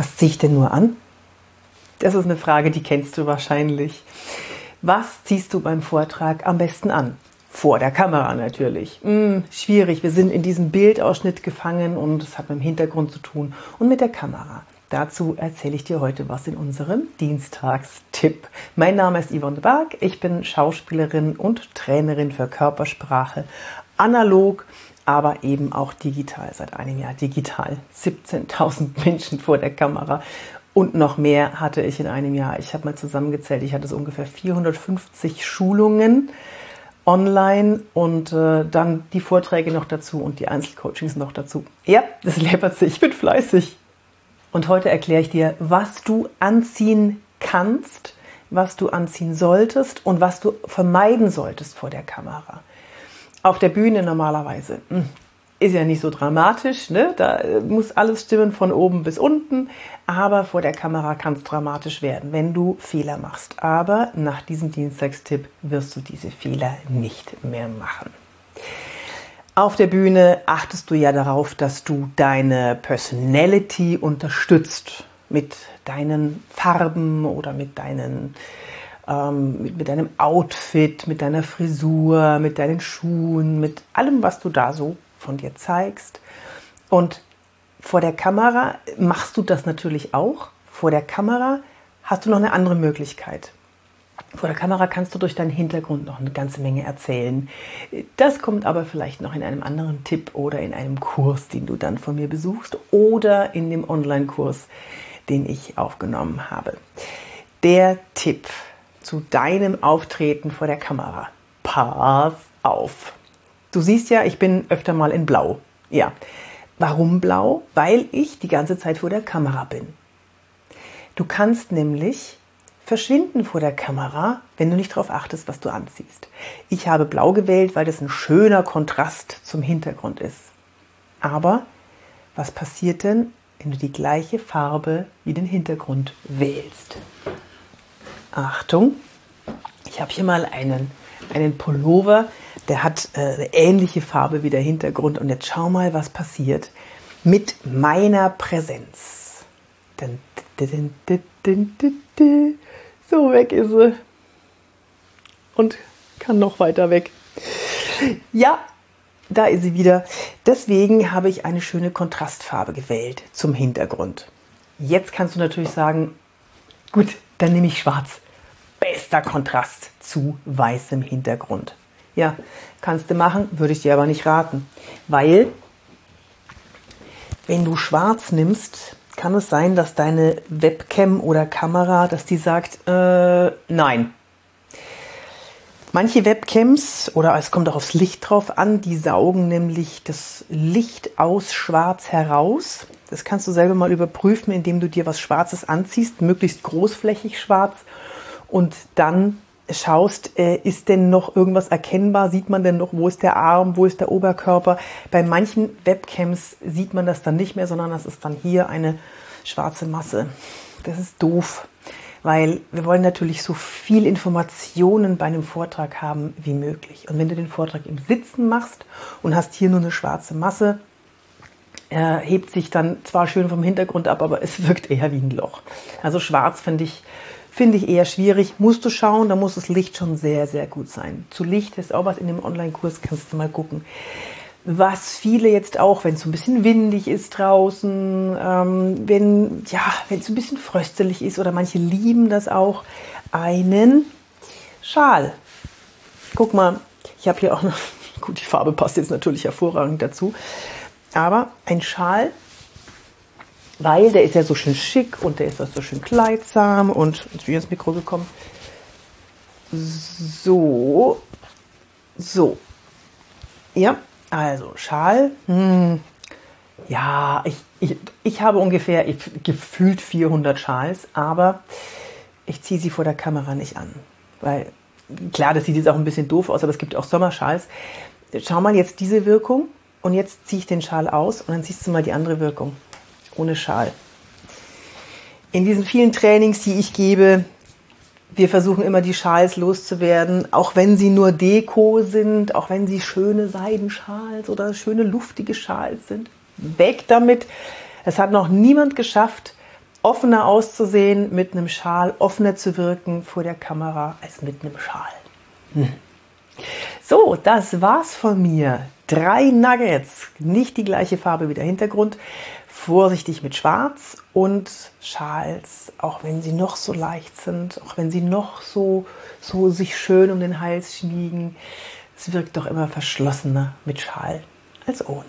Was ziehe ich denn nur an? Das ist eine Frage, die kennst du wahrscheinlich. Was ziehst du beim Vortrag am besten an? Vor der Kamera natürlich. Hm, schwierig, wir sind in diesem Bildausschnitt gefangen und es hat mit dem Hintergrund zu tun und mit der Kamera. Dazu erzähle ich dir heute was in unserem Dienstagstipp. Mein Name ist Yvonne Barg, ich bin Schauspielerin und Trainerin für Körpersprache, analog, aber eben auch digital, seit einem Jahr digital. 17.000 Menschen vor der Kamera und noch mehr hatte ich in einem Jahr. Ich habe mal zusammengezählt, ich hatte so ungefähr 450 Schulungen online und äh, dann die Vorträge noch dazu und die Einzelcoachings noch dazu. Ja, das läppert sich, ich bin fleißig. Und heute erkläre ich dir, was du anziehen kannst, was du anziehen solltest und was du vermeiden solltest vor der Kamera. Auf der Bühne normalerweise hm, ist ja nicht so dramatisch, ne? da äh, muss alles stimmen von oben bis unten, aber vor der Kamera kann es dramatisch werden, wenn du Fehler machst. Aber nach diesem Dienstagstipp wirst du diese Fehler nicht mehr machen. Auf der Bühne achtest du ja darauf, dass du deine Personality unterstützt mit deinen Farben oder mit deinen ähm, mit, mit deinem Outfit, mit deiner Frisur, mit deinen Schuhen, mit allem, was du da so von dir zeigst. Und vor der Kamera machst du das natürlich auch. Vor der Kamera hast du noch eine andere Möglichkeit. Vor der Kamera kannst du durch deinen Hintergrund noch eine ganze Menge erzählen. Das kommt aber vielleicht noch in einem anderen Tipp oder in einem Kurs, den du dann von mir besuchst oder in dem Online-Kurs, den ich aufgenommen habe. Der Tipp zu deinem Auftreten vor der Kamera. Pass auf. Du siehst ja, ich bin öfter mal in Blau. Ja. Warum blau? Weil ich die ganze Zeit vor der Kamera bin. Du kannst nämlich verschwinden vor der Kamera, wenn du nicht darauf achtest, was du anziehst. Ich habe blau gewählt, weil das ein schöner Kontrast zum Hintergrund ist. Aber was passiert denn, wenn du die gleiche Farbe wie den Hintergrund wählst? Achtung, ich habe hier mal einen, einen Pullover der hat äh, eine ähnliche Farbe wie der Hintergrund. Und jetzt schau mal, was passiert mit meiner Präsenz. So, weg ist sie. Und kann noch weiter weg. Ja, da ist sie wieder. Deswegen habe ich eine schöne Kontrastfarbe gewählt zum Hintergrund. Jetzt kannst du natürlich sagen, gut, dann nehme ich schwarz. Bester Kontrast zu weißem Hintergrund. Ja, kannst du machen, würde ich dir aber nicht raten. Weil, wenn du schwarz nimmst, kann es sein, dass deine Webcam oder Kamera, dass die sagt, äh, nein. Manche Webcams, oder es kommt auch aufs Licht drauf an, die saugen nämlich das Licht aus Schwarz heraus. Das kannst du selber mal überprüfen, indem du dir was Schwarzes anziehst, möglichst großflächig schwarz und dann schaust, äh, ist denn noch irgendwas erkennbar? Sieht man denn noch, wo ist der Arm, wo ist der Oberkörper? Bei manchen Webcams sieht man das dann nicht mehr, sondern das ist dann hier eine schwarze Masse. Das ist doof, weil wir wollen natürlich so viel Informationen bei einem Vortrag haben wie möglich. Und wenn du den Vortrag im Sitzen machst und hast hier nur eine schwarze Masse, er hebt sich dann zwar schön vom Hintergrund ab, aber es wirkt eher wie ein Loch. Also schwarz finde ich Finde ich eher schwierig. Musst du schauen, da muss das Licht schon sehr, sehr gut sein. Zu Licht ist auch was in dem Online-Kurs, kannst du mal gucken. Was viele jetzt auch, wenn es so ein bisschen windig ist draußen, ähm, wenn ja, wenn es ein bisschen fröstelig ist oder manche lieben das auch, einen Schal. Guck mal, ich habe hier auch noch, gut, die Farbe passt jetzt natürlich hervorragend dazu, aber ein Schal weil der ist ja so schön schick und der ist auch so schön kleidsam und jetzt bin ich ins Mikro gekommen. So, so. Ja, also Schal. Hm. Ja, ich, ich, ich habe ungefähr ich, gefühlt 400 Schals, aber ich ziehe sie vor der Kamera nicht an. Weil, klar, das sieht jetzt auch ein bisschen doof aus, aber es gibt auch Sommerschals. Schau mal jetzt diese Wirkung und jetzt ziehe ich den Schal aus und dann siehst du mal die andere Wirkung ohne Schal. In diesen vielen Trainings, die ich gebe, wir versuchen immer die Schals loszuwerden, auch wenn sie nur Deko sind, auch wenn sie schöne Seidenschals oder schöne luftige Schals sind. Weg damit. Es hat noch niemand geschafft, offener auszusehen mit einem Schal, offener zu wirken vor der Kamera als mit einem Schal. Hm. So, das war's von mir. Drei Nuggets, nicht die gleiche Farbe wie der Hintergrund. Vorsichtig mit Schwarz und Schals, auch wenn sie noch so leicht sind, auch wenn sie noch so, so sich schön um den Hals schmiegen. Es wirkt doch immer verschlossener mit Schal als ohne.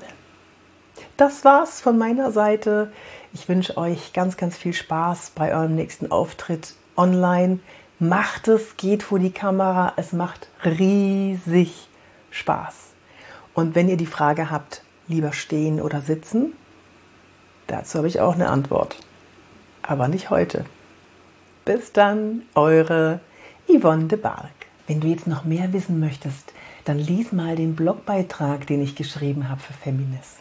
Das war's von meiner Seite. Ich wünsche euch ganz, ganz viel Spaß bei eurem nächsten Auftritt online. Macht es, geht vor die Kamera. Es macht riesig Spaß. Und wenn ihr die Frage habt, lieber stehen oder sitzen, dazu habe ich auch eine Antwort. Aber nicht heute. Bis dann, eure Yvonne de Barg. Wenn du jetzt noch mehr wissen möchtest, dann lies mal den Blogbeitrag, den ich geschrieben habe für Feminist.